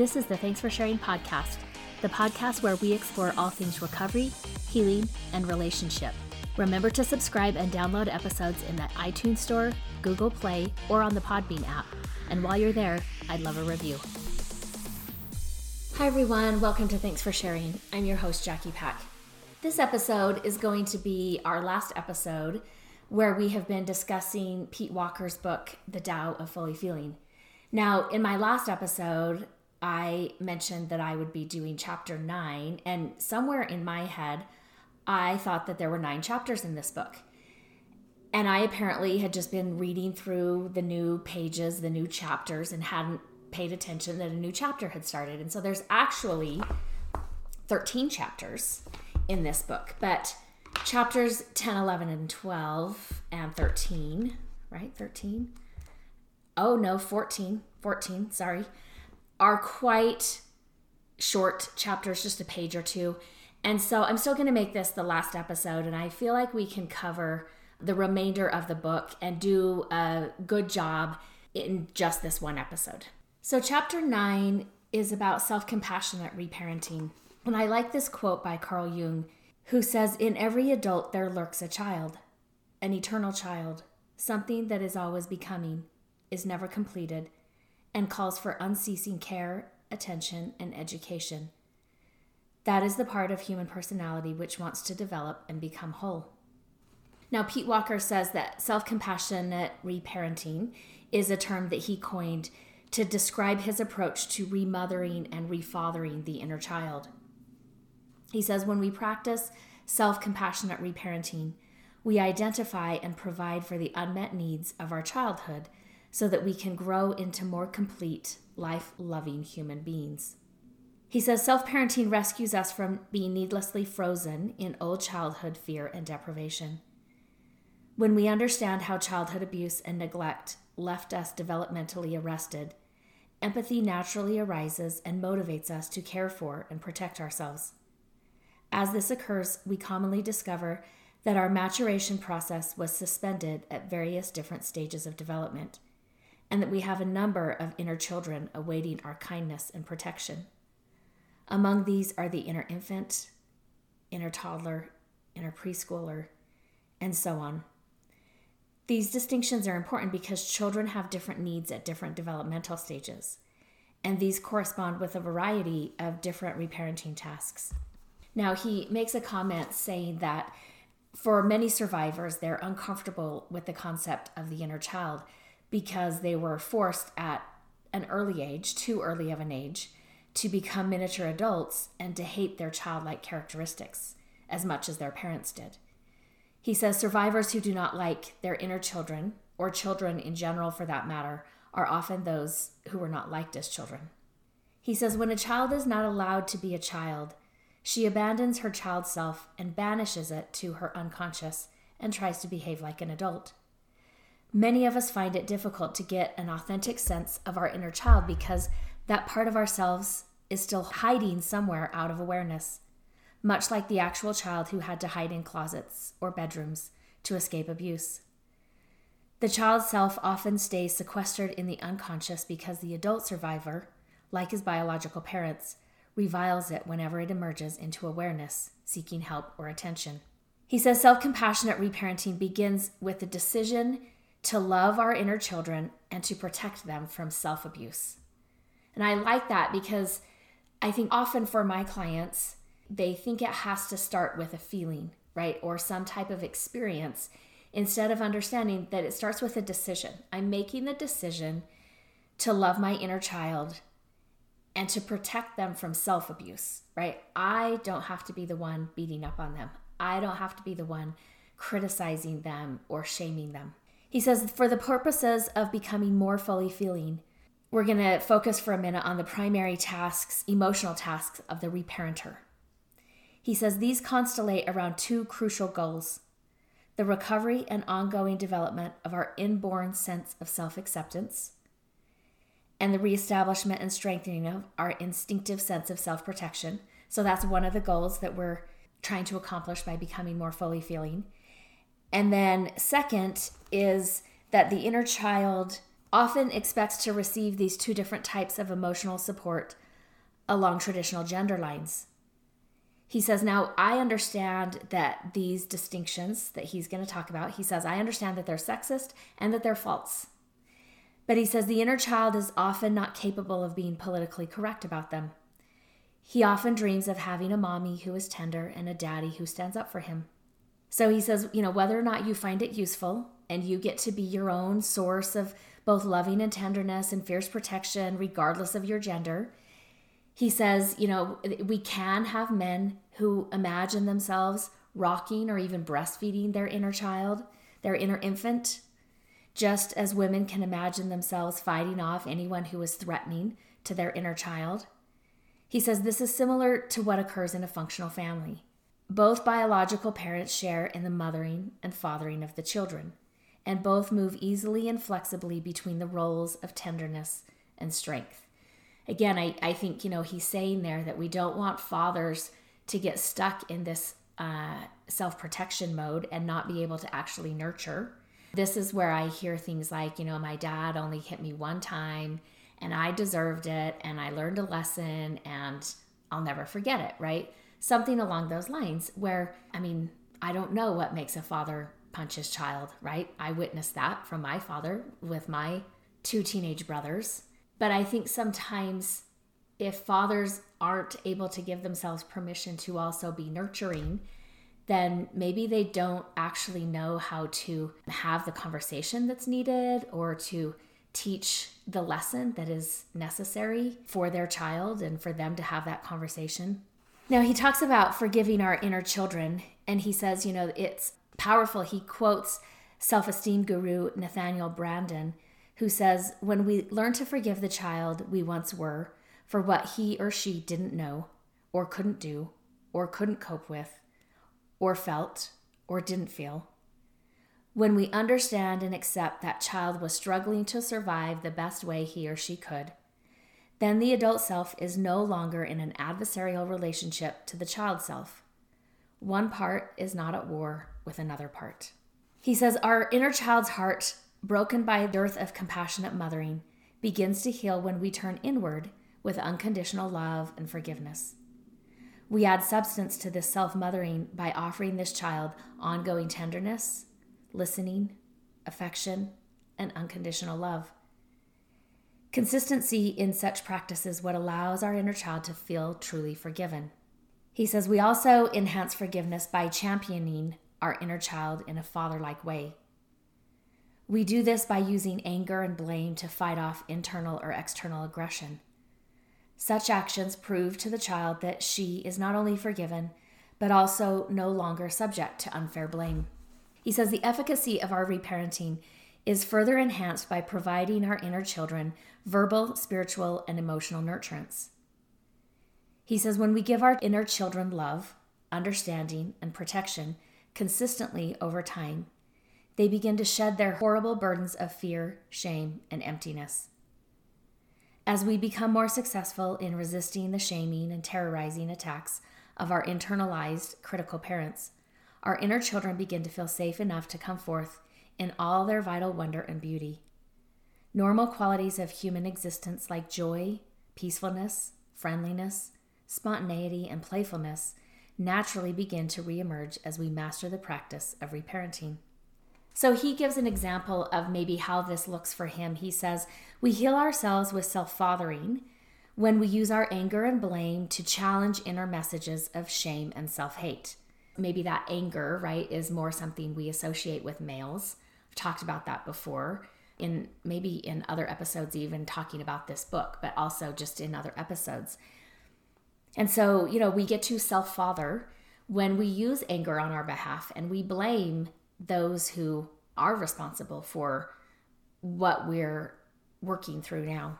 This is the Thanks for Sharing podcast, the podcast where we explore all things recovery, healing, and relationship. Remember to subscribe and download episodes in the iTunes Store, Google Play, or on the Podbean app. And while you're there, I'd love a review. Hi, everyone. Welcome to Thanks for Sharing. I'm your host, Jackie Pack. This episode is going to be our last episode where we have been discussing Pete Walker's book, The Tao of Fully Feeling. Now, in my last episode, I mentioned that I would be doing chapter nine, and somewhere in my head, I thought that there were nine chapters in this book. And I apparently had just been reading through the new pages, the new chapters, and hadn't paid attention that a new chapter had started. And so there's actually 13 chapters in this book, but chapters 10, 11, and 12, and 13, right? 13. Oh, no, 14. 14, sorry, are quite short chapters, just a page or two. And so I'm still going to make this the last episode, and I feel like we can cover the remainder of the book and do a good job in just this one episode. So, chapter nine is about self compassionate reparenting. And I like this quote by Carl Jung, who says, In every adult there lurks a child, an eternal child, something that is always becoming, is never completed, and calls for unceasing care, attention, and education. That is the part of human personality which wants to develop and become whole. Now, Pete Walker says that self compassionate reparenting is a term that he coined to describe his approach to remothering and refathering the inner child. He says when we practice self compassionate reparenting, we identify and provide for the unmet needs of our childhood so that we can grow into more complete, life loving human beings. He says self parenting rescues us from being needlessly frozen in old childhood fear and deprivation. When we understand how childhood abuse and neglect left us developmentally arrested, empathy naturally arises and motivates us to care for and protect ourselves. As this occurs, we commonly discover that our maturation process was suspended at various different stages of development and that we have a number of inner children awaiting our kindness and protection. Among these are the inner infant, inner toddler, inner preschooler, and so on. These distinctions are important because children have different needs at different developmental stages, and these correspond with a variety of different reparenting tasks. Now, he makes a comment saying that for many survivors, they're uncomfortable with the concept of the inner child because they were forced at an early age, too early of an age, to become miniature adults and to hate their childlike characteristics as much as their parents did. He says survivors who do not like their inner children, or children in general for that matter, are often those who were not liked as children. He says when a child is not allowed to be a child, she abandons her child self and banishes it to her unconscious and tries to behave like an adult. Many of us find it difficult to get an authentic sense of our inner child because that part of ourselves is still hiding somewhere out of awareness, much like the actual child who had to hide in closets or bedrooms to escape abuse. The child self often stays sequestered in the unconscious because the adult survivor, like his biological parents, reviles it whenever it emerges into awareness, seeking help or attention. He says self compassionate reparenting begins with the decision to love our inner children and to protect them from self abuse. And I like that because I think often for my clients, they think it has to start with a feeling, right? Or some type of experience instead of understanding that it starts with a decision. I'm making the decision to love my inner child and to protect them from self abuse, right? I don't have to be the one beating up on them. I don't have to be the one criticizing them or shaming them. He says, for the purposes of becoming more fully feeling, we're going to focus for a minute on the primary tasks, emotional tasks of the reparenter. He says these constellate around two crucial goals the recovery and ongoing development of our inborn sense of self acceptance, and the reestablishment and strengthening of our instinctive sense of self protection. So that's one of the goals that we're trying to accomplish by becoming more fully feeling. And then, second, is that the inner child often expects to receive these two different types of emotional support along traditional gender lines. He says, Now I understand that these distinctions that he's going to talk about, he says, I understand that they're sexist and that they're false. But he says the inner child is often not capable of being politically correct about them. He often dreams of having a mommy who is tender and a daddy who stands up for him. So he says, you know, whether or not you find it useful and you get to be your own source of both loving and tenderness and fierce protection, regardless of your gender. He says, you know, we can have men who imagine themselves rocking or even breastfeeding their inner child, their inner infant, just as women can imagine themselves fighting off anyone who is threatening to their inner child. He says this is similar to what occurs in a functional family. Both biological parents share in the mothering and fathering of the children, and both move easily and flexibly between the roles of tenderness and strength. Again, I, I think, you know, he's saying there that we don't want fathers to get stuck in this uh, self protection mode and not be able to actually nurture. This is where I hear things like, you know, my dad only hit me one time and I deserved it and I learned a lesson and I'll never forget it, right? Something along those lines where, I mean, I don't know what makes a father punch his child, right? I witnessed that from my father with my two teenage brothers. But I think sometimes if fathers aren't able to give themselves permission to also be nurturing, then maybe they don't actually know how to have the conversation that's needed or to teach the lesson that is necessary for their child and for them to have that conversation. Now, he talks about forgiving our inner children, and he says, you know, it's powerful. He quotes self esteem guru Nathaniel Branden, who says, When we learn to forgive the child we once were for what he or she didn't know, or couldn't do, or couldn't cope with, or felt, or didn't feel, when we understand and accept that child was struggling to survive the best way he or she could, then the adult self is no longer in an adversarial relationship to the child self. One part is not at war with another part. He says, Our inner child's heart, broken by a dearth of compassionate mothering, begins to heal when we turn inward with unconditional love and forgiveness. We add substance to this self mothering by offering this child ongoing tenderness, listening, affection, and unconditional love. Consistency in such practice is what allows our inner child to feel truly forgiven. He says we also enhance forgiveness by championing our inner child in a father like way. We do this by using anger and blame to fight off internal or external aggression. Such actions prove to the child that she is not only forgiven, but also no longer subject to unfair blame. He says the efficacy of our reparenting is further enhanced by providing our inner children verbal, spiritual, and emotional nurturance. He says when we give our inner children love, understanding, and protection consistently over time, they begin to shed their horrible burdens of fear, shame, and emptiness. As we become more successful in resisting the shaming and terrorizing attacks of our internalized critical parents, our inner children begin to feel safe enough to come forth in all their vital wonder and beauty. Normal qualities of human existence like joy, peacefulness, friendliness, spontaneity, and playfulness naturally begin to reemerge as we master the practice of reparenting. So he gives an example of maybe how this looks for him. He says, We heal ourselves with self fathering when we use our anger and blame to challenge inner messages of shame and self hate maybe that anger, right, is more something we associate with males. I've talked about that before in maybe in other episodes, even talking about this book, but also just in other episodes. And so, you know, we get to self father when we use anger on our behalf and we blame those who are responsible for what we're working through now.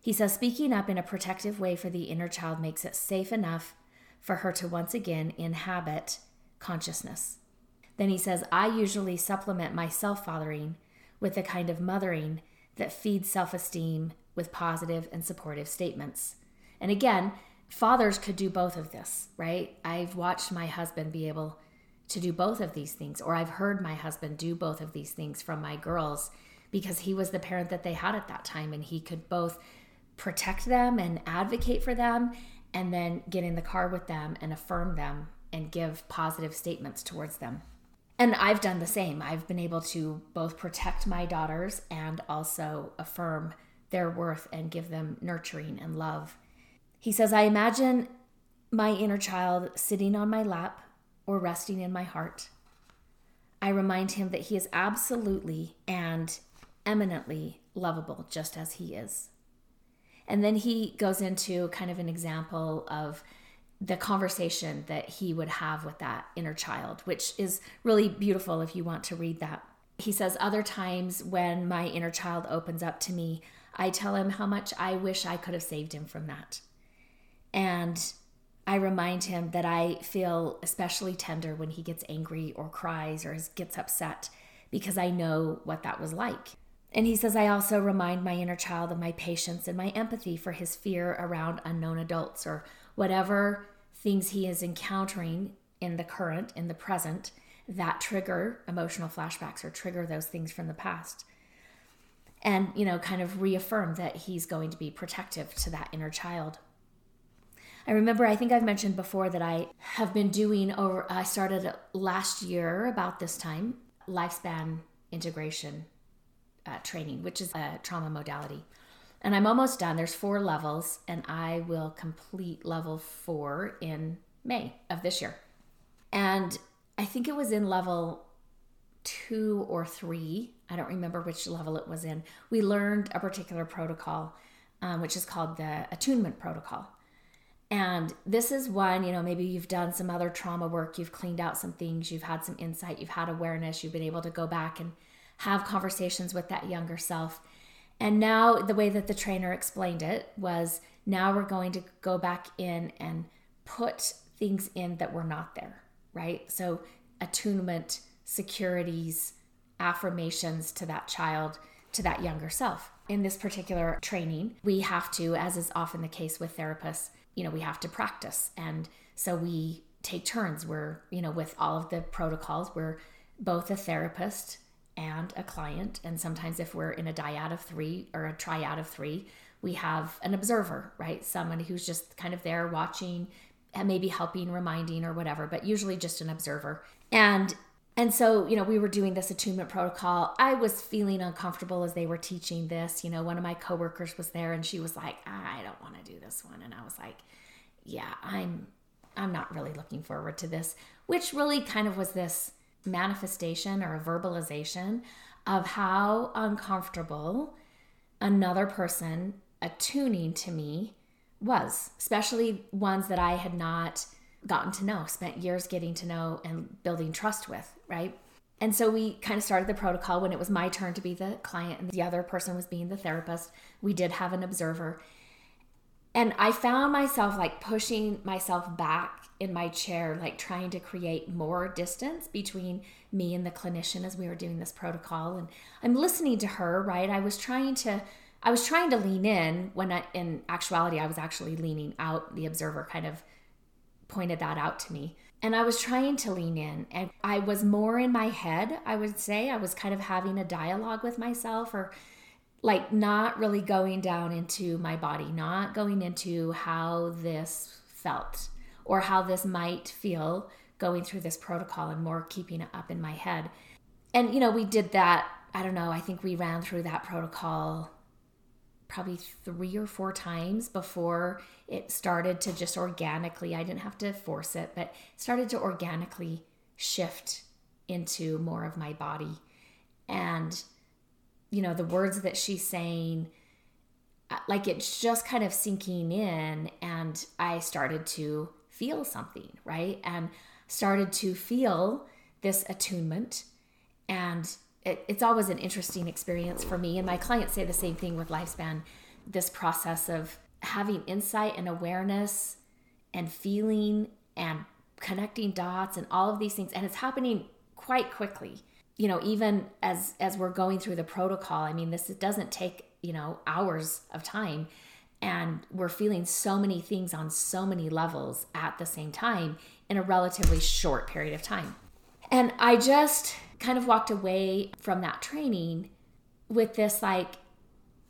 He says, speaking up in a protective way for the inner child makes it safe enough for her to once again inhabit consciousness. Then he says, I usually supplement my self fathering with a kind of mothering that feeds self esteem with positive and supportive statements. And again, fathers could do both of this, right? I've watched my husband be able to do both of these things, or I've heard my husband do both of these things from my girls because he was the parent that they had at that time and he could both protect them and advocate for them, and then get in the car with them and affirm them and give positive statements towards them. And I've done the same. I've been able to both protect my daughters and also affirm their worth and give them nurturing and love. He says, I imagine my inner child sitting on my lap or resting in my heart. I remind him that he is absolutely and eminently lovable just as he is. And then he goes into kind of an example of the conversation that he would have with that inner child, which is really beautiful if you want to read that. He says, Other times when my inner child opens up to me, I tell him how much I wish I could have saved him from that. And I remind him that I feel especially tender when he gets angry or cries or gets upset because I know what that was like. And he says, I also remind my inner child of my patience and my empathy for his fear around unknown adults or whatever things he is encountering in the current, in the present, that trigger emotional flashbacks or trigger those things from the past. And, you know, kind of reaffirm that he's going to be protective to that inner child. I remember, I think I've mentioned before that I have been doing over, I started last year about this time, lifespan integration uh, training, which is a trauma modality. And I'm almost done. There's four levels, and I will complete level four in May of this year. And I think it was in level two or three. I don't remember which level it was in. We learned a particular protocol, um, which is called the attunement protocol. And this is one, you know, maybe you've done some other trauma work, you've cleaned out some things, you've had some insight, you've had awareness, you've been able to go back and have conversations with that younger self and now, the way that the trainer explained it was now we're going to go back in and put things in that were not there, right? So, attunement, securities, affirmations to that child, to that younger self. In this particular training, we have to, as is often the case with therapists, you know, we have to practice. And so we take turns. We're, you know, with all of the protocols, we're both a therapist and a client. And sometimes, if we're in a dyad of three or a triad of three, we have an observer, right? Someone who's just kind of there watching and maybe helping, reminding, or whatever, but usually just an observer. And and so, you know, we were doing this attunement protocol. I was feeling uncomfortable as they were teaching this. You know, one of my coworkers was there and she was like, I don't want to do this one. And I was like, yeah, I'm I'm not really looking forward to this, which really kind of was this manifestation or a verbalization of how uncomfortable another person attuning to me was, especially ones that I had not gotten to know, spent years getting to know and building trust with, right? And so we kind of started the protocol when it was my turn to be the client and the other person was being the therapist. We did have an observer. And I found myself like pushing myself back in my chair, like trying to create more distance between me and the clinician as we were doing this protocol. And I'm listening to her, right? I was trying to. I was trying to lean in when I, in actuality I was actually leaning out. The observer kind of pointed that out to me. And I was trying to lean in and I was more in my head, I would say. I was kind of having a dialogue with myself or like not really going down into my body, not going into how this felt or how this might feel going through this protocol and more keeping it up in my head. And, you know, we did that. I don't know. I think we ran through that protocol probably three or four times before it started to just organically, I didn't have to force it, but started to organically shift into more of my body. And, you know, the words that she's saying, uh, like it's just kind of sinking in. And I started to feel something, right? And started to feel this attunement. And it, it's always an interesting experience for me. And my clients say the same thing with Lifespan this process of having insight and awareness and feeling and connecting dots and all of these things. And it's happening quite quickly. You know, even as as we're going through the protocol, I mean, this doesn't take, you know, hours of time and we're feeling so many things on so many levels at the same time in a relatively short period of time. And I just kind of walked away from that training with this like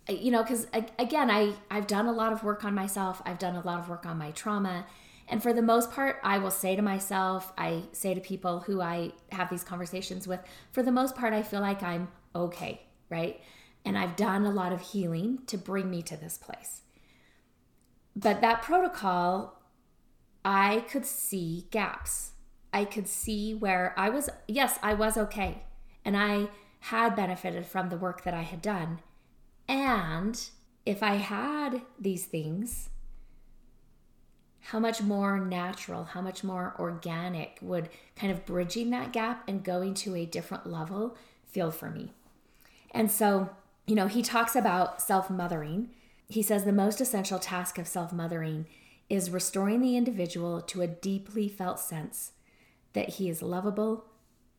you know, because again, I, I've done a lot of work on myself, I've done a lot of work on my trauma. And for the most part, I will say to myself, I say to people who I have these conversations with, for the most part, I feel like I'm okay, right? And I've done a lot of healing to bring me to this place. But that protocol, I could see gaps. I could see where I was, yes, I was okay. And I had benefited from the work that I had done. And if I had these things, how much more natural, how much more organic would kind of bridging that gap and going to a different level feel for me? And so, you know, he talks about self mothering. He says the most essential task of self mothering is restoring the individual to a deeply felt sense that he is lovable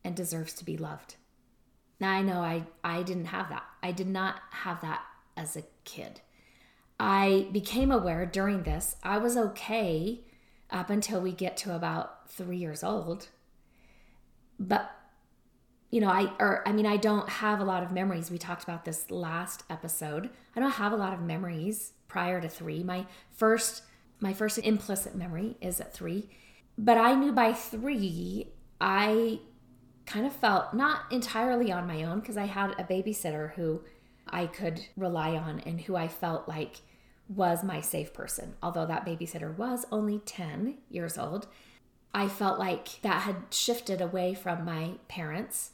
and deserves to be loved. Now, I know I, I didn't have that. I did not have that as a kid. I became aware during this I was okay up until we get to about three years old. But, you know, I, or I mean, I don't have a lot of memories. We talked about this last episode. I don't have a lot of memories prior to three. My first, my first implicit memory is at three. But I knew by three, I kind of felt not entirely on my own because I had a babysitter who I could rely on and who I felt like was my safe person. Although that babysitter was only 10 years old, I felt like that had shifted away from my parents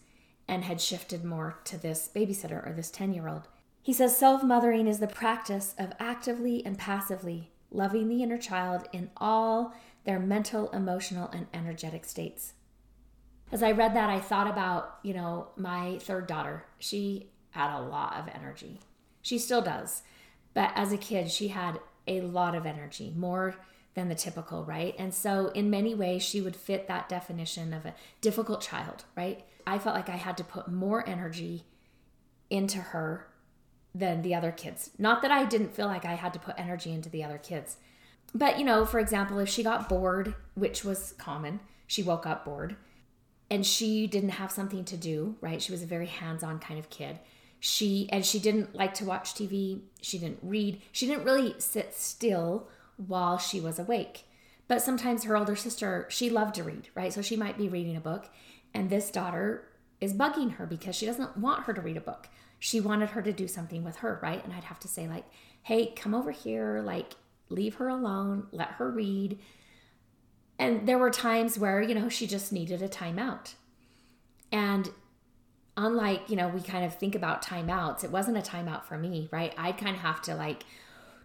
and had shifted more to this babysitter or this 10 year old. He says self mothering is the practice of actively and passively loving the inner child in all their mental, emotional, and energetic states. As I read that, I thought about, you know, my third daughter. She had a lot of energy. She still does. But as a kid, she had a lot of energy, more than the typical, right? And so, in many ways, she would fit that definition of a difficult child, right? I felt like I had to put more energy into her than the other kids. Not that I didn't feel like I had to put energy into the other kids. But, you know, for example, if she got bored, which was common, she woke up bored and she didn't have something to do, right? She was a very hands on kind of kid she and she didn't like to watch TV, she didn't read, she didn't really sit still while she was awake. But sometimes her older sister, she loved to read, right? So she might be reading a book and this daughter is bugging her because she doesn't want her to read a book. She wanted her to do something with her, right? And I'd have to say like, "Hey, come over here, like leave her alone, let her read." And there were times where, you know, she just needed a timeout. And unlike, you know, we kind of think about timeouts, it wasn't a timeout for me, right? I'd kind of have to like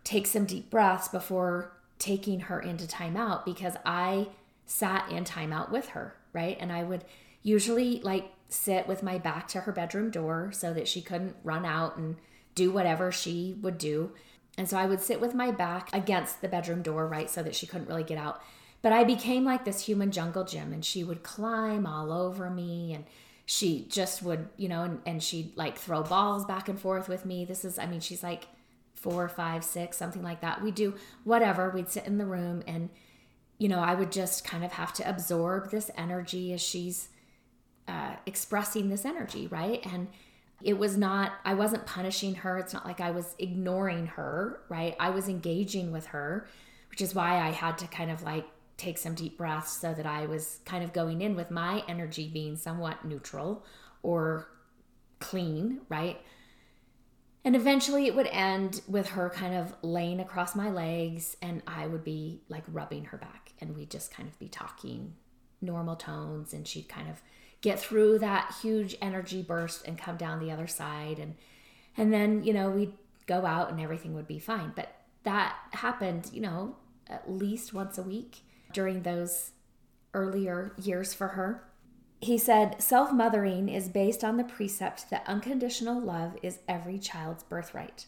take some deep breaths before taking her into timeout because I sat in timeout with her, right? And I would usually like sit with my back to her bedroom door so that she couldn't run out and do whatever she would do. And so I would sit with my back against the bedroom door, right? So that she couldn't really get out. But I became like this human jungle gym and she would climb all over me and she just would, you know, and, and she'd like throw balls back and forth with me. This is, I mean, she's like four, five, six, something like that. We do whatever. We'd sit in the room and, you know, I would just kind of have to absorb this energy as she's uh, expressing this energy, right? And it was not, I wasn't punishing her. It's not like I was ignoring her, right? I was engaging with her, which is why I had to kind of like take some deep breaths so that I was kind of going in with my energy being somewhat neutral or clean, right? And eventually it would end with her kind of laying across my legs and I would be like rubbing her back and we'd just kind of be talking normal tones and she'd kind of get through that huge energy burst and come down the other side and and then, you know, we'd go out and everything would be fine. But that happened, you know, at least once a week during those earlier years for her. He said, Self mothering is based on the precept that unconditional love is every child's birthright.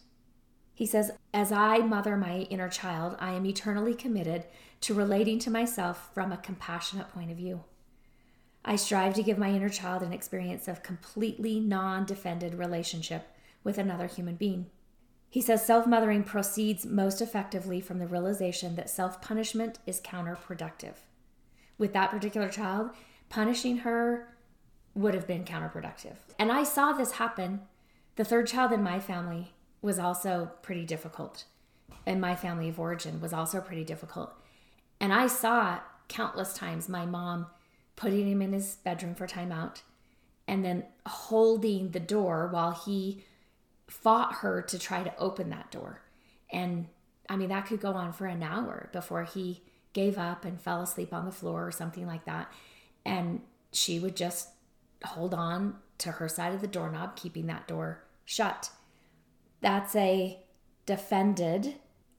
He says, As I mother my inner child, I am eternally committed to relating to myself from a compassionate point of view. I strive to give my inner child an experience of completely non defended relationship with another human being. He says self mothering proceeds most effectively from the realization that self punishment is counterproductive. With that particular child, punishing her would have been counterproductive. And I saw this happen. The third child in my family, was also pretty difficult. And my family of origin was also pretty difficult. And I saw countless times my mom putting him in his bedroom for timeout and then holding the door while he fought her to try to open that door. And I mean, that could go on for an hour before he gave up and fell asleep on the floor or something like that. And she would just hold on to her side of the doorknob, keeping that door shut. That's a defended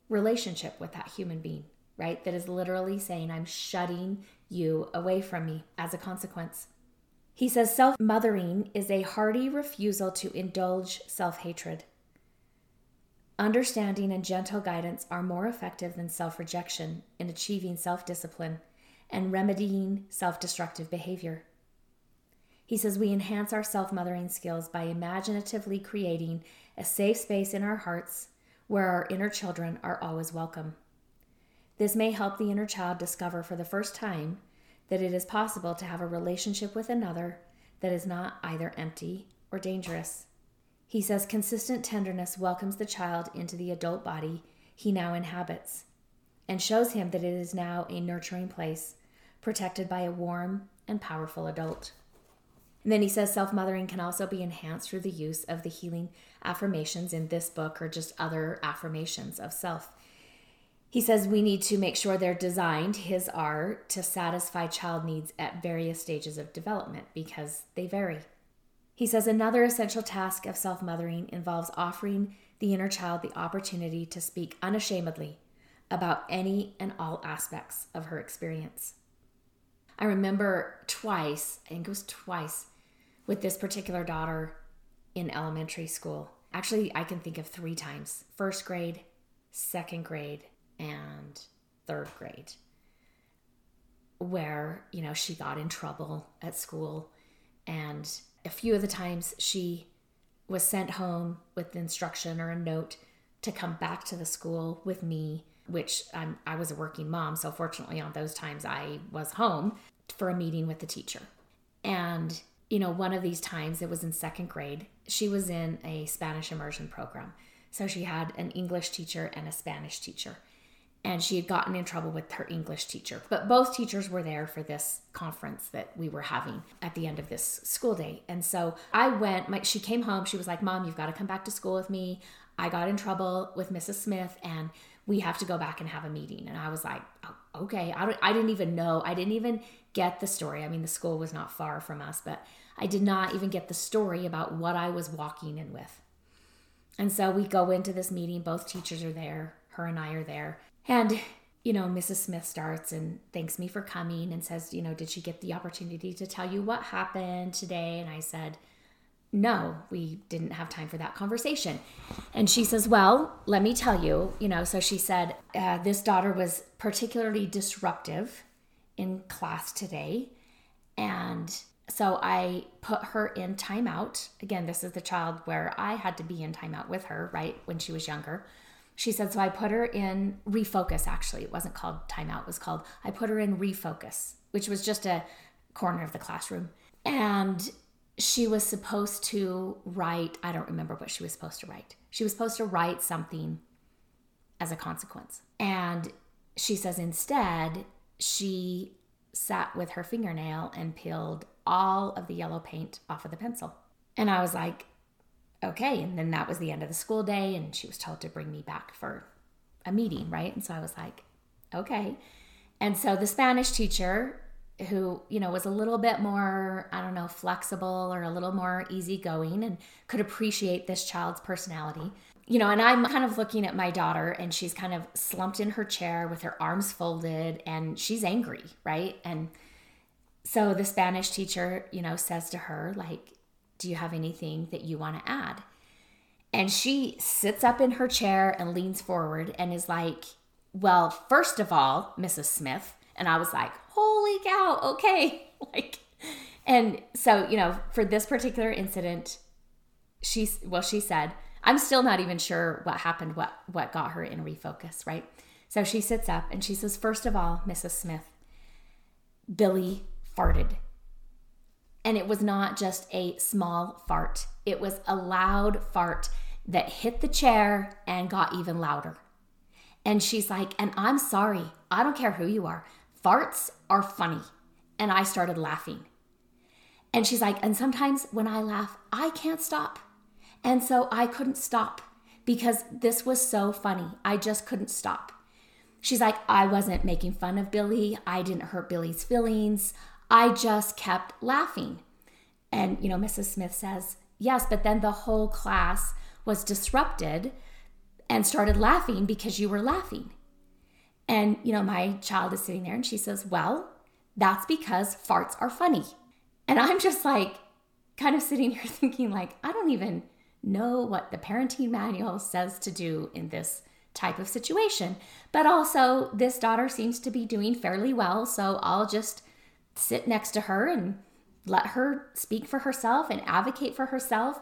relationship with that human being, right? That is literally saying, I'm shutting you away from me as a consequence. He says self mothering is a hearty refusal to indulge self hatred. Understanding and gentle guidance are more effective than self rejection in achieving self discipline and remedying self destructive behavior. He says we enhance our self mothering skills by imaginatively creating a safe space in our hearts where our inner children are always welcome. This may help the inner child discover for the first time that it is possible to have a relationship with another that is not either empty or dangerous. He says consistent tenderness welcomes the child into the adult body he now inhabits and shows him that it is now a nurturing place, protected by a warm and powerful adult. And then he says self mothering can also be enhanced through the use of the healing affirmations in this book or just other affirmations of self. He says we need to make sure they're designed, his are, to satisfy child needs at various stages of development because they vary. He says another essential task of self mothering involves offering the inner child the opportunity to speak unashamedly about any and all aspects of her experience. I remember twice, I think it was twice, with this particular daughter in elementary school. Actually, I can think of three times first grade, second grade, and third grade, where, you know, she got in trouble at school and a few of the times she was sent home with instruction or a note to come back to the school with me, which I'm, I was a working mom. So, fortunately, on those times, I was home for a meeting with the teacher. And, you know, one of these times, it was in second grade, she was in a Spanish immersion program. So, she had an English teacher and a Spanish teacher and she had gotten in trouble with her English teacher. But both teachers were there for this conference that we were having at the end of this school day. And so I went, my, she came home, she was like, Mom, you've got to come back to school with me. I got in trouble with Mrs. Smith and we have to go back and have a meeting. And I was like, oh, okay. I, I didn't even know. I didn't even get the story. I mean, the school was not far from us, but I did not even get the story about what I was walking in with. And so we go into this meeting, both teachers are there, her and I are there. And, you know, Mrs. Smith starts and thanks me for coming and says, you know, did she get the opportunity to tell you what happened today? And I said, no, we didn't have time for that conversation. And she says, Well, let me tell you, you know, so she said, uh, This daughter was particularly disruptive in class today. And so I put her in timeout. Again, this is the child where I had to be in timeout with her, right, when she was younger she said, so I put her in refocus, actually. It wasn't called timeout, it was called, I put her in refocus, which was just a corner of the classroom. And she was supposed to write, I don't remember what she was supposed to write. She was supposed to write something as a consequence. And she says instead, she sat with her fingernail and peeled all of the yellow paint off of the pencil. And I was like, okay. And then that was the end of the school day, and she was told to bring me back for a meeting, right? And so I was like, okay. And so the Spanish teacher, who, you know, was a little bit more, I don't know, flexible or a little more easygoing and could appreciate this child's personality. You know, and I'm kind of looking at my daughter and she's kind of slumped in her chair with her arms folded and she's angry, right? And so the Spanish teacher, you know, says to her, like, do you have anything that you want to add? And she sits up in her chair and leans forward and is like, Well, first of all, Mrs. Smith. And I was like, Holy cow, okay. Like, and so, you know, for this particular incident, she, well, she said, I'm still not even sure what happened, what, what got her in refocus, right? So she sits up and she says, First of all, Mrs. Smith, Billy farted. And it was not just a small fart, it was a loud fart that hit the chair and got even louder. And she's like, and I'm sorry, I don't care who you are. Farts are funny. And I started laughing. And she's like, and sometimes when I laugh, I can't stop. And so I couldn't stop because this was so funny. I just couldn't stop. She's like, I wasn't making fun of Billy. I didn't hurt Billy's feelings. I just kept laughing. And, you know, Mrs. Smith says, yes, but then the whole class was disrupted and started laughing because you were laughing. And, you know, my child is sitting there and she says, well, that's because farts are funny. And I'm just like, kind of sitting here thinking, like, I don't even know what the parenting manual says to do in this type of situation. But also, this daughter seems to be doing fairly well. So I'll just sit next to her and let her speak for herself and advocate for herself.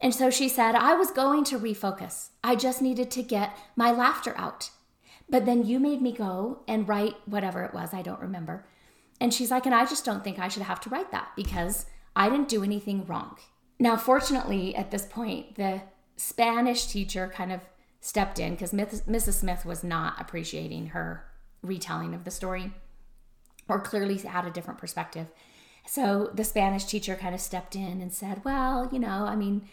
And so she said, I was going to refocus. I just needed to get my laughter out. But then you made me go and write whatever it was, I don't remember. And she's like, and I just don't think I should have to write that because I didn't do anything wrong. Now, fortunately, at this point, the Spanish teacher kind of stepped in because Mrs. Smith was not appreciating her retelling of the story or clearly had a different perspective. So the Spanish teacher kind of stepped in and said, Well, you know, I mean,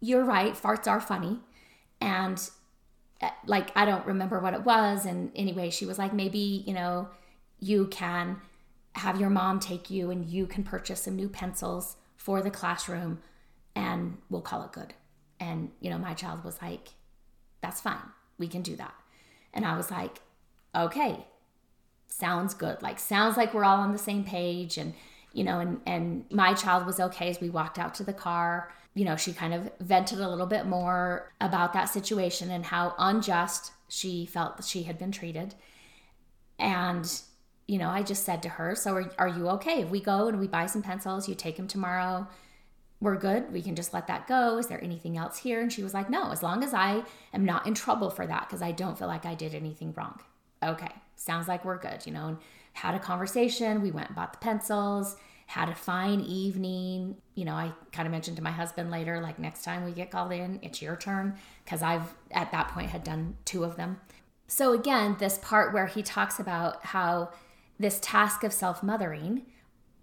you're right, farts are funny. And uh, like, I don't remember what it was. And anyway, she was like, Maybe, you know, you can have your mom take you and you can purchase some new pencils for the classroom and we'll call it good. And, you know, my child was like, That's fine, we can do that. And I was like, Okay, sounds good. Like, sounds like we're all on the same page. And, you know, and, and my child was okay as we walked out to the car. You know, she kind of vented a little bit more about that situation and how unjust she felt that she had been treated. And, you know, I just said to her, So are, are you okay? If we go and we buy some pencils, you take them tomorrow, we're good. We can just let that go. Is there anything else here? And she was like, No, as long as I am not in trouble for that, because I don't feel like I did anything wrong. Okay, sounds like we're good, you know. And had a conversation. We went and bought the pencils, had a fine evening. You know, I kind of mentioned to my husband later, like, next time we get called in, it's your turn, because I've at that point had done two of them. So, again, this part where he talks about how this task of self mothering,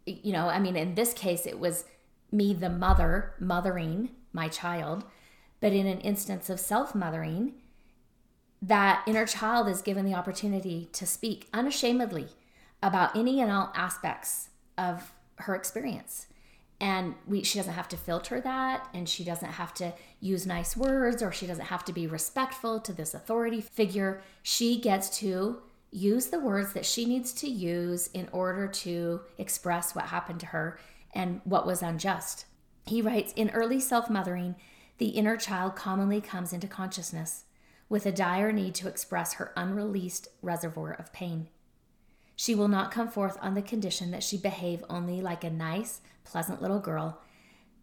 you know, I mean, in this case, it was me, the mother, mothering my child. But in an instance of self mothering, that inner child is given the opportunity to speak unashamedly about any and all aspects of her experience. And we she doesn't have to filter that and she doesn't have to use nice words or she doesn't have to be respectful to this authority figure. She gets to use the words that she needs to use in order to express what happened to her and what was unjust. He writes in early self-mothering the inner child commonly comes into consciousness with a dire need to express her unreleased reservoir of pain she will not come forth on the condition that she behave only like a nice, pleasant little girl.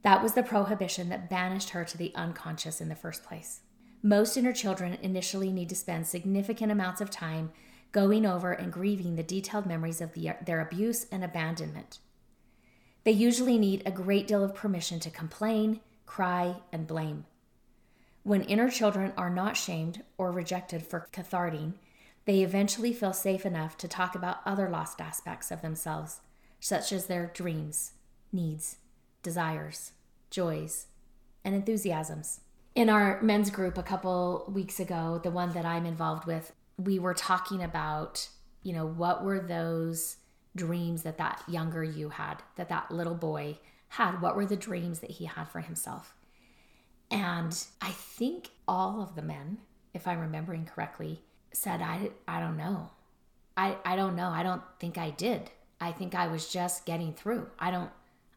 That was the prohibition that banished her to the unconscious in the first place. Most inner children initially need to spend significant amounts of time going over and grieving the detailed memories of the, their abuse and abandonment. They usually need a great deal of permission to complain, cry, and blame. When inner children are not shamed or rejected for catharting, they eventually feel safe enough to talk about other lost aspects of themselves, such as their dreams, needs, desires, joys, and enthusiasms. In our men's group a couple weeks ago, the one that I'm involved with, we were talking about, you know, what were those dreams that that younger you had, that that little boy had? What were the dreams that he had for himself? And I think all of the men, if I'm remembering correctly, said, I, I don't know. I, I don't know. I don't think I did. I think I was just getting through. I don't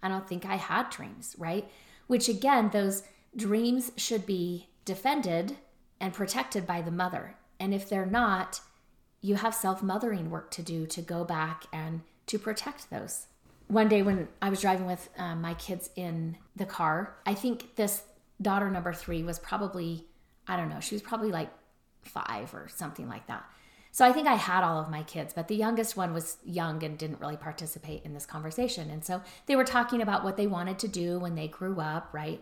I don't think I had dreams, right? Which again, those dreams should be defended and protected by the mother. And if they're not, you have self-mothering work to do to go back and to protect those. One day when I was driving with um, my kids in the car, I think this daughter number 3 was probably I don't know, she was probably like five or something like that. So I think I had all of my kids, but the youngest one was young and didn't really participate in this conversation. And so they were talking about what they wanted to do when they grew up, right?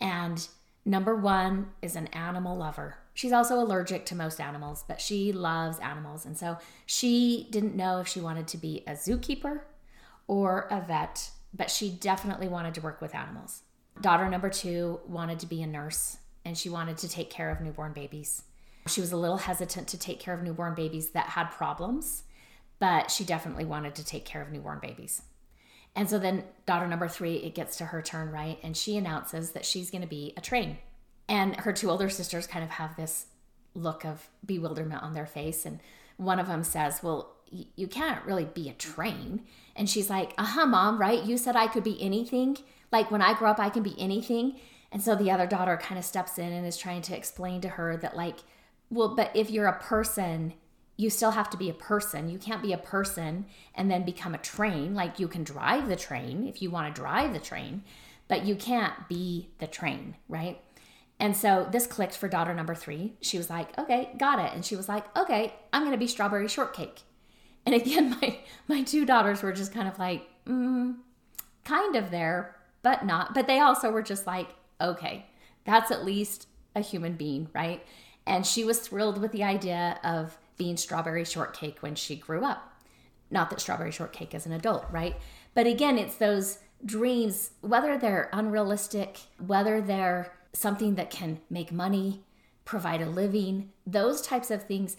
And Number one is an animal lover. She's also allergic to most animals, but she loves animals. And so she didn't know if she wanted to be a zookeeper or a vet, but she definitely wanted to work with animals. Daughter number two wanted to be a nurse and she wanted to take care of newborn babies. She was a little hesitant to take care of newborn babies that had problems, but she definitely wanted to take care of newborn babies. And so then, daughter number three, it gets to her turn, right? And she announces that she's going to be a train. And her two older sisters kind of have this look of bewilderment on their face. And one of them says, Well, you can't really be a train. And she's like, Uh huh, mom, right? You said I could be anything. Like when I grow up, I can be anything. And so the other daughter kind of steps in and is trying to explain to her that, like, well, but if you're a person, you still have to be a person. You can't be a person and then become a train. Like you can drive the train if you want to drive the train, but you can't be the train, right? And so this clicked for daughter number three. She was like, okay, got it. And she was like, okay, I'm going to be strawberry shortcake. And again, my, my two daughters were just kind of like, mm, kind of there, but not. But they also were just like, okay, that's at least a human being, right? And she was thrilled with the idea of being strawberry shortcake when she grew up. Not that strawberry shortcake is an adult, right? But again, it's those dreams, whether they're unrealistic, whether they're something that can make money, provide a living, those types of things.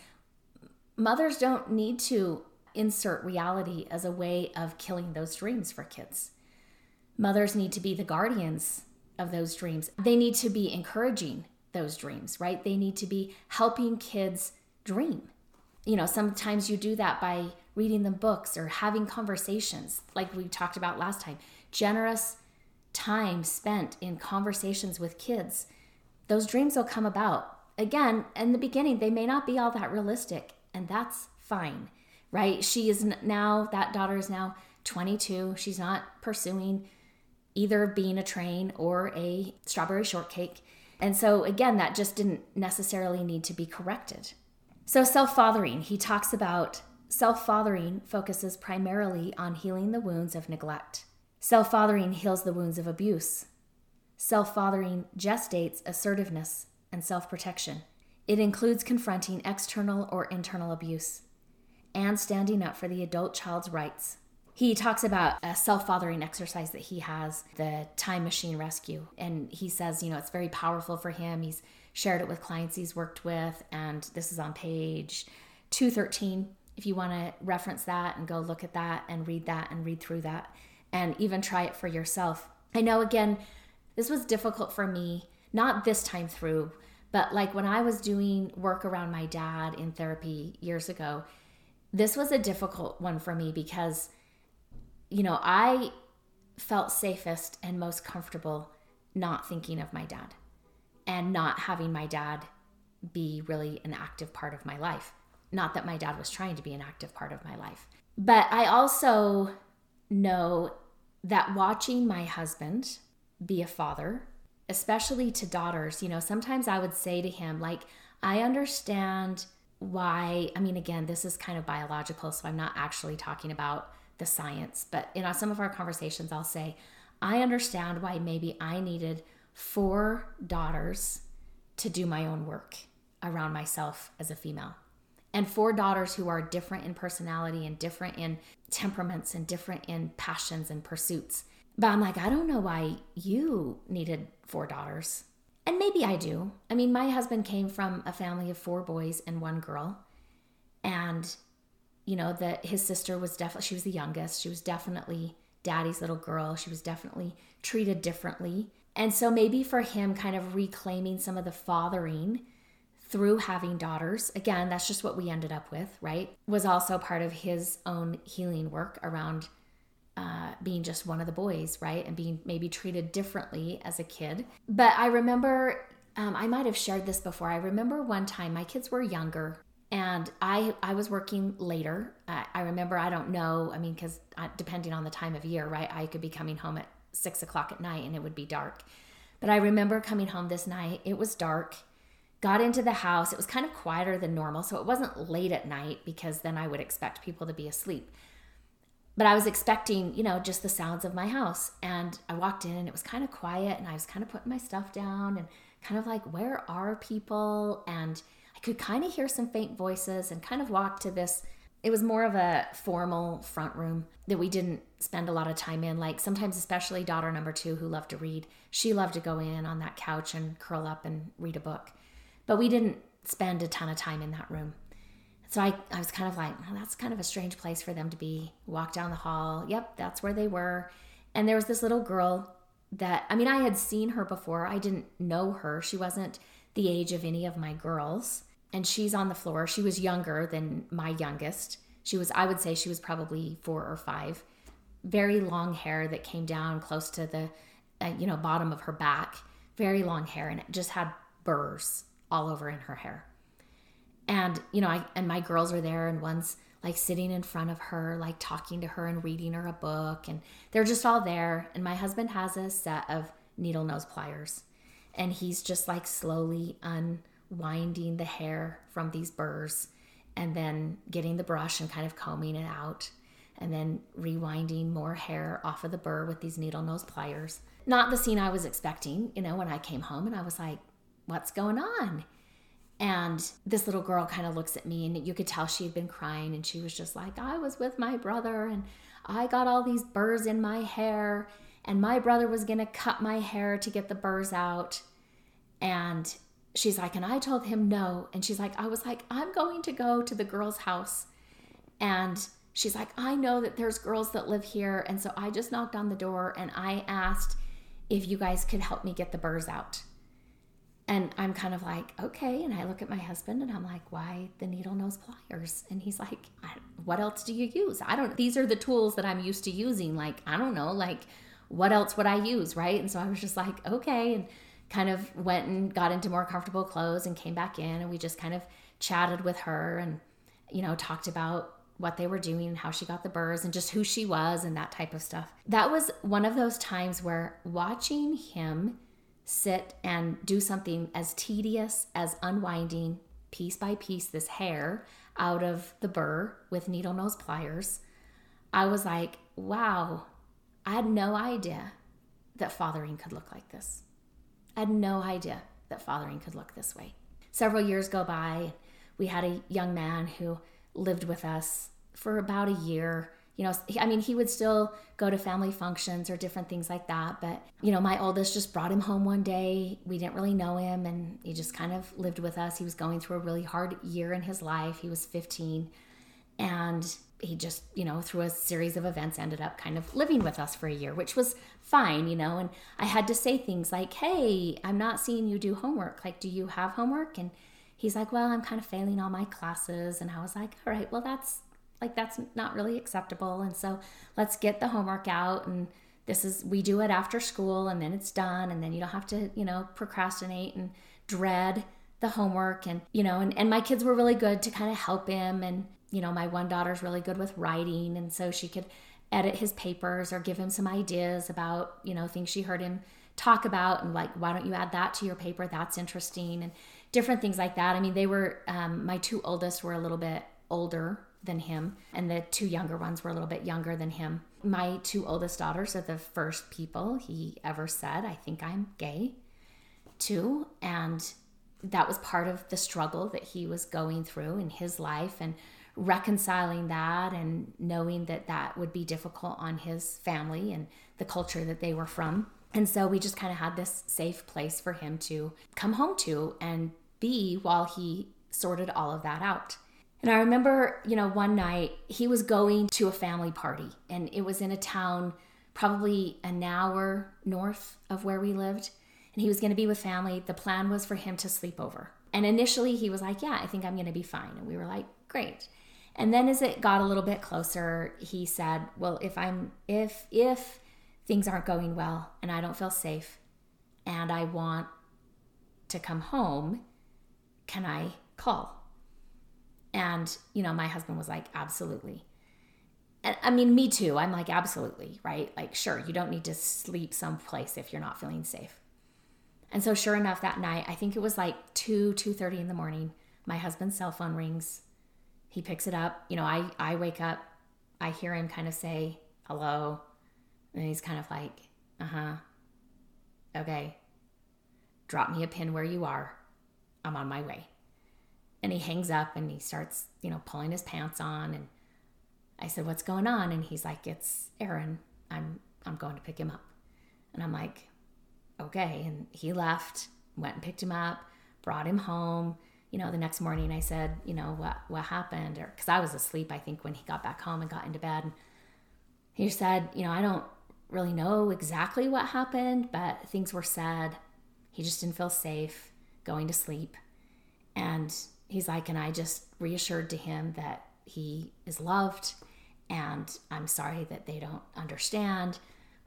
Mothers don't need to insert reality as a way of killing those dreams for kids. Mothers need to be the guardians of those dreams. They need to be encouraging those dreams, right? They need to be helping kids dream. You know, sometimes you do that by reading them books or having conversations, like we talked about last time. Generous time spent in conversations with kids, those dreams will come about. Again, in the beginning, they may not be all that realistic, and that's fine, right? She is now, that daughter is now 22. She's not pursuing either being a train or a strawberry shortcake. And so, again, that just didn't necessarily need to be corrected. So, self fathering, he talks about self fathering focuses primarily on healing the wounds of neglect. Self fathering heals the wounds of abuse. Self fathering gestates assertiveness and self protection. It includes confronting external or internal abuse and standing up for the adult child's rights he talks about a self fathering exercise that he has, the time machine rescue. And he says, you know, it's very powerful for him. He's shared it with clients he's worked with. And this is on page 213. If you want to reference that and go look at that and read that and read through that and even try it for yourself. I know, again, this was difficult for me, not this time through, but like when I was doing work around my dad in therapy years ago, this was a difficult one for me because you know, I felt safest and most comfortable not thinking of my dad and not having my dad be really an active part of my life. Not that my dad was trying to be an active part of my life. But I also know that watching my husband be a father, especially to daughters, you know, sometimes I would say to him, like, I understand why. I mean, again, this is kind of biological, so I'm not actually talking about the science. But in some of our conversations, I'll say, I understand why maybe I needed four daughters to do my own work around myself as a female. And four daughters who are different in personality and different in temperaments and different in passions and pursuits. But I'm like, I don't know why you needed four daughters. And maybe I do. I mean, my husband came from a family of four boys and one girl. And you know that his sister was definitely she was the youngest. She was definitely daddy's little girl. She was definitely treated differently. And so maybe for him kind of reclaiming some of the fathering through having daughters again that's just what we ended up with right was also part of his own healing work around uh, being just one of the boys right and being maybe treated differently as a kid. But i remember um, i might have shared this before. I remember one time my kids were younger and I I was working later. I, I remember I don't know. I mean, because depending on the time of year, right? I could be coming home at six o'clock at night and it would be dark. But I remember coming home this night. It was dark. Got into the house. It was kind of quieter than normal, so it wasn't late at night because then I would expect people to be asleep. But I was expecting, you know, just the sounds of my house. And I walked in and it was kind of quiet and I was kind of putting my stuff down and kind of like, where are people? And could kind of hear some faint voices and kind of walk to this. It was more of a formal front room that we didn't spend a lot of time in. Like sometimes, especially daughter number two, who loved to read, she loved to go in on that couch and curl up and read a book. But we didn't spend a ton of time in that room. So I, I was kind of like, that's kind of a strange place for them to be. Walk down the hall. Yep, that's where they were. And there was this little girl that, I mean, I had seen her before. I didn't know her. She wasn't the age of any of my girls. And she's on the floor. She was younger than my youngest. She was, I would say, she was probably four or five. Very long hair that came down close to the, uh, you know, bottom of her back. Very long hair, and it just had burrs all over in her hair. And, you know, I, and my girls are there, and one's like sitting in front of her, like talking to her and reading her a book. And they're just all there. And my husband has a set of needle nose pliers. And he's just like slowly unwinding the hair from these burrs and then getting the brush and kind of combing it out and then rewinding more hair off of the burr with these needle nose pliers. Not the scene I was expecting, you know, when I came home and I was like, what's going on? And this little girl kind of looks at me, and you could tell she had been crying. And she was just like, I was with my brother, and I got all these burrs in my hair, and my brother was going to cut my hair to get the burrs out. And she's like, and I told him no. And she's like, I was like, I'm going to go to the girl's house. And she's like, I know that there's girls that live here. And so I just knocked on the door and I asked if you guys could help me get the burrs out. And I'm kind of like, okay. And I look at my husband and I'm like, why the needle nose pliers? And he's like, what else do you use? I don't, these are the tools that I'm used to using. Like, I don't know, like, what else would I use? Right. And so I was just like, okay. And kind of went and got into more comfortable clothes and came back in. And we just kind of chatted with her and, you know, talked about what they were doing and how she got the burrs and just who she was and that type of stuff. That was one of those times where watching him sit and do something as tedious as unwinding piece by piece this hair out of the burr with needle nose pliers, I was like, wow, I had no idea that fathering could look like this. I had no idea that fathering could look this way. Several years go by. We had a young man who lived with us for about a year you know, I mean, he would still go to family functions or different things like that. But, you know, my oldest just brought him home one day. We didn't really know him and he just kind of lived with us. He was going through a really hard year in his life. He was 15 and he just, you know, through a series of events ended up kind of living with us for a year, which was fine, you know. And I had to say things like, hey, I'm not seeing you do homework. Like, do you have homework? And he's like, well, I'm kind of failing all my classes. And I was like, all right, well, that's like that's not really acceptable and so let's get the homework out and this is we do it after school and then it's done and then you don't have to you know procrastinate and dread the homework and you know and, and my kids were really good to kind of help him and you know my one daughter's really good with writing and so she could edit his papers or give him some ideas about you know things she heard him talk about and like why don't you add that to your paper that's interesting and different things like that i mean they were um, my two oldest were a little bit older than him, and the two younger ones were a little bit younger than him. My two oldest daughters are the first people he ever said, I think I'm gay, too. And that was part of the struggle that he was going through in his life and reconciling that and knowing that that would be difficult on his family and the culture that they were from. And so we just kind of had this safe place for him to come home to and be while he sorted all of that out. And I remember, you know, one night he was going to a family party and it was in a town probably an hour north of where we lived. And he was going to be with family. The plan was for him to sleep over. And initially he was like, Yeah, I think I'm going to be fine. And we were like, Great. And then as it got a little bit closer, he said, Well, if I'm, if, if things aren't going well and I don't feel safe and I want to come home, can I call? And, you know, my husband was like, absolutely. And I mean, me too. I'm like, absolutely, right? Like, sure, you don't need to sleep someplace if you're not feeling safe. And so sure enough, that night, I think it was like 2, 2.30 in the morning, my husband's cell phone rings. He picks it up. You know, I, I wake up, I hear him kind of say, hello. And he's kind of like, uh-huh, okay. drop me a pin where you are. I'm on my way. And he hangs up and he starts, you know, pulling his pants on. And I said, What's going on? And he's like, It's Aaron. I'm I'm going to pick him up. And I'm like, Okay. And he left, went and picked him up, brought him home. You know, the next morning I said, you know, what what happened? Or because I was asleep, I think, when he got back home and got into bed. And he said, you know, I don't really know exactly what happened, but things were said. He just didn't feel safe going to sleep. And he's like, and I just reassured to him that he is loved and I'm sorry that they don't understand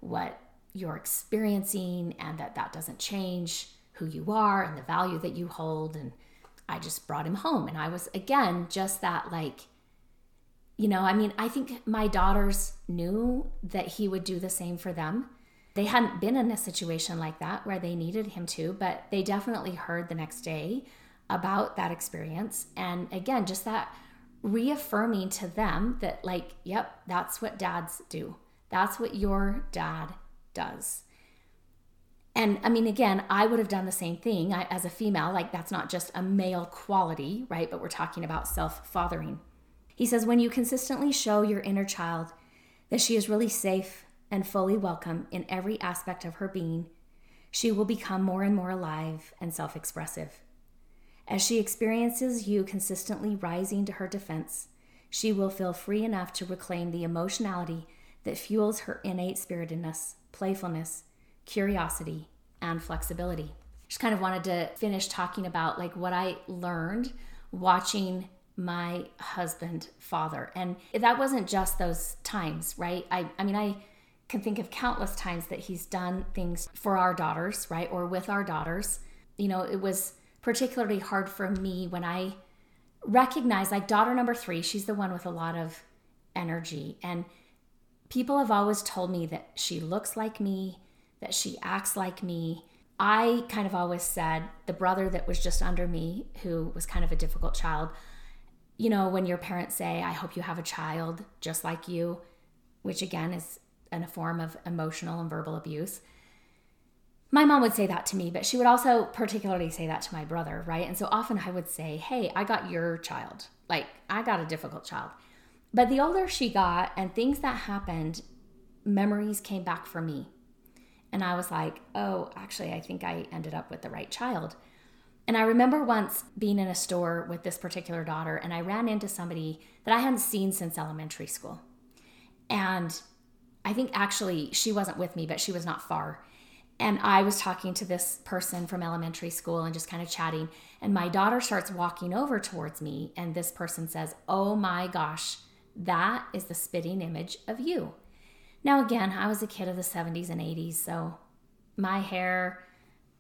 what you're experiencing and that that doesn't change who you are and the value that you hold. And I just brought him home. And I was, again, just that like, you know, I mean, I think my daughters knew that he would do the same for them. They hadn't been in a situation like that where they needed him to, but they definitely heard the next day about that experience. And again, just that reaffirming to them that, like, yep, that's what dads do. That's what your dad does. And I mean, again, I would have done the same thing I, as a female. Like, that's not just a male quality, right? But we're talking about self fathering. He says, when you consistently show your inner child that she is really safe and fully welcome in every aspect of her being, she will become more and more alive and self expressive. As she experiences you consistently rising to her defense, she will feel free enough to reclaim the emotionality that fuels her innate spiritedness, playfulness, curiosity, and flexibility. Just kind of wanted to finish talking about like what I learned watching my husband father. And that wasn't just those times, right? I I mean I can think of countless times that he's done things for our daughters, right? Or with our daughters. You know, it was particularly hard for me when I recognized like daughter number 3, she's the one with a lot of energy and people have always told me that she looks like me, that she acts like me. I kind of always said the brother that was just under me, who was kind of a difficult child, you know, when your parents say, I hope you have a child just like you, which again is in a form of emotional and verbal abuse. My mom would say that to me, but she would also particularly say that to my brother, right? And so often I would say, Hey, I got your child. Like, I got a difficult child. But the older she got and things that happened, memories came back for me. And I was like, oh, actually, I think I ended up with the right child. And I remember once being in a store with this particular daughter, and I ran into somebody that I hadn't seen since elementary school. And I think actually she wasn't with me, but she was not far. And I was talking to this person from elementary school and just kind of chatting. And my daughter starts walking over towards me, and this person says, Oh my gosh, that is the spitting image of you. Now, again, I was a kid of the 70s and 80s, so my hair,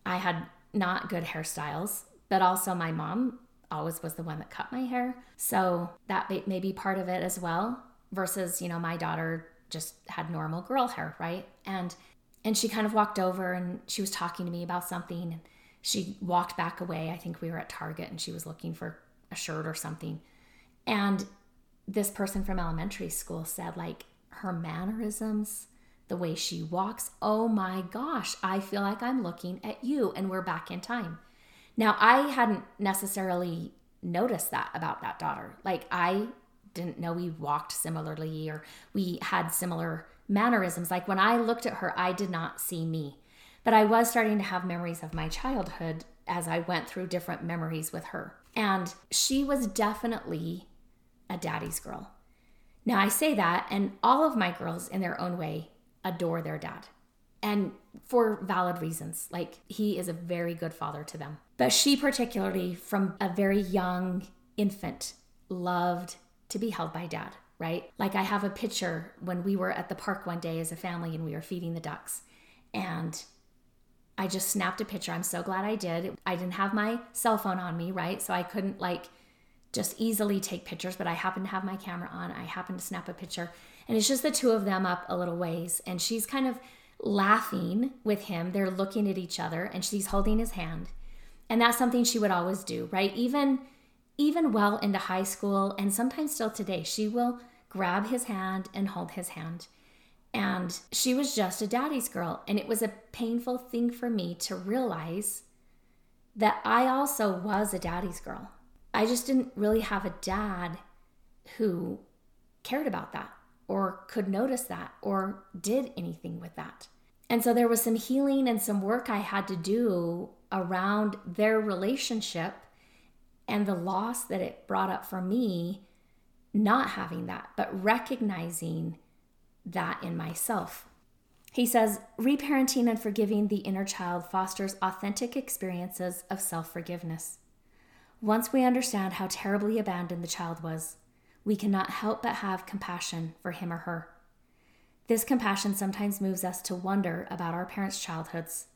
I had not good hairstyles, but also my mom always was the one that cut my hair. So that may be part of it as well, versus, you know, my daughter just had normal girl hair, right? And and she kind of walked over and she was talking to me about something and she walked back away. I think we were at Target and she was looking for a shirt or something. And this person from elementary school said like her mannerisms, the way she walks, oh my gosh, I feel like I'm looking at you and we're back in time. Now, I hadn't necessarily noticed that about that daughter. Like I didn't know we walked similarly or we had similar mannerisms. Like when I looked at her, I did not see me. But I was starting to have memories of my childhood as I went through different memories with her. And she was definitely a daddy's girl. Now, I say that, and all of my girls, in their own way, adore their dad. And for valid reasons. Like, he is a very good father to them. But she, particularly from a very young infant, loved to be held by dad, right? Like, I have a picture when we were at the park one day as a family and we were feeding the ducks. And I just snapped a picture. I'm so glad I did. I didn't have my cell phone on me, right? So I couldn't like just easily take pictures, but I happen to have my camera on. I happen to snap a picture. And it's just the two of them up a little ways. And she's kind of laughing with him. They're looking at each other and she's holding his hand. And that's something she would always do, right? Even even well into high school and sometimes still today, she will grab his hand and hold his hand. And she was just a daddy's girl. And it was a painful thing for me to realize that I also was a daddy's girl. I just didn't really have a dad who cared about that or could notice that or did anything with that. And so there was some healing and some work I had to do around their relationship and the loss that it brought up for me not having that, but recognizing that in myself. He says, reparenting and forgiving the inner child fosters authentic experiences of self forgiveness. Once we understand how terribly abandoned the child was, we cannot help but have compassion for him or her. This compassion sometimes moves us to wonder about our parents' childhoods.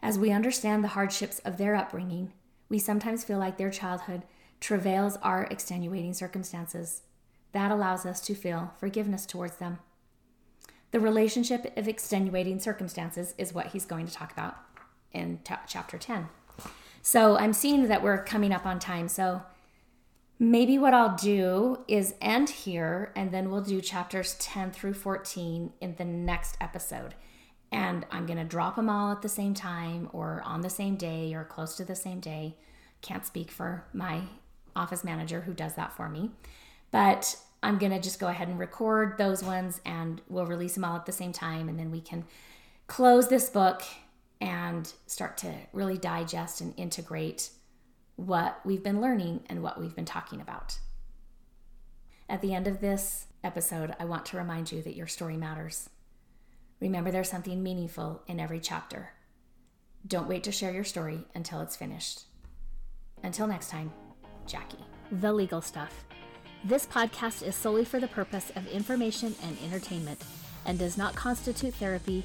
As we understand the hardships of their upbringing, we sometimes feel like their childhood travails our extenuating circumstances. That allows us to feel forgiveness towards them. The relationship of extenuating circumstances is what he's going to talk about in t- chapter 10. So I'm seeing that we're coming up on time. So maybe what I'll do is end here and then we'll do chapters 10 through 14 in the next episode. And I'm going to drop them all at the same time or on the same day or close to the same day. Can't speak for my office manager who does that for me. But I'm going to just go ahead and record those ones and we'll release them all at the same time. And then we can close this book and start to really digest and integrate what we've been learning and what we've been talking about. At the end of this episode, I want to remind you that your story matters. Remember, there's something meaningful in every chapter. Don't wait to share your story until it's finished. Until next time, Jackie. The Legal Stuff. This podcast is solely for the purpose of information and entertainment and does not constitute therapy,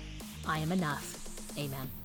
I am enough. Amen.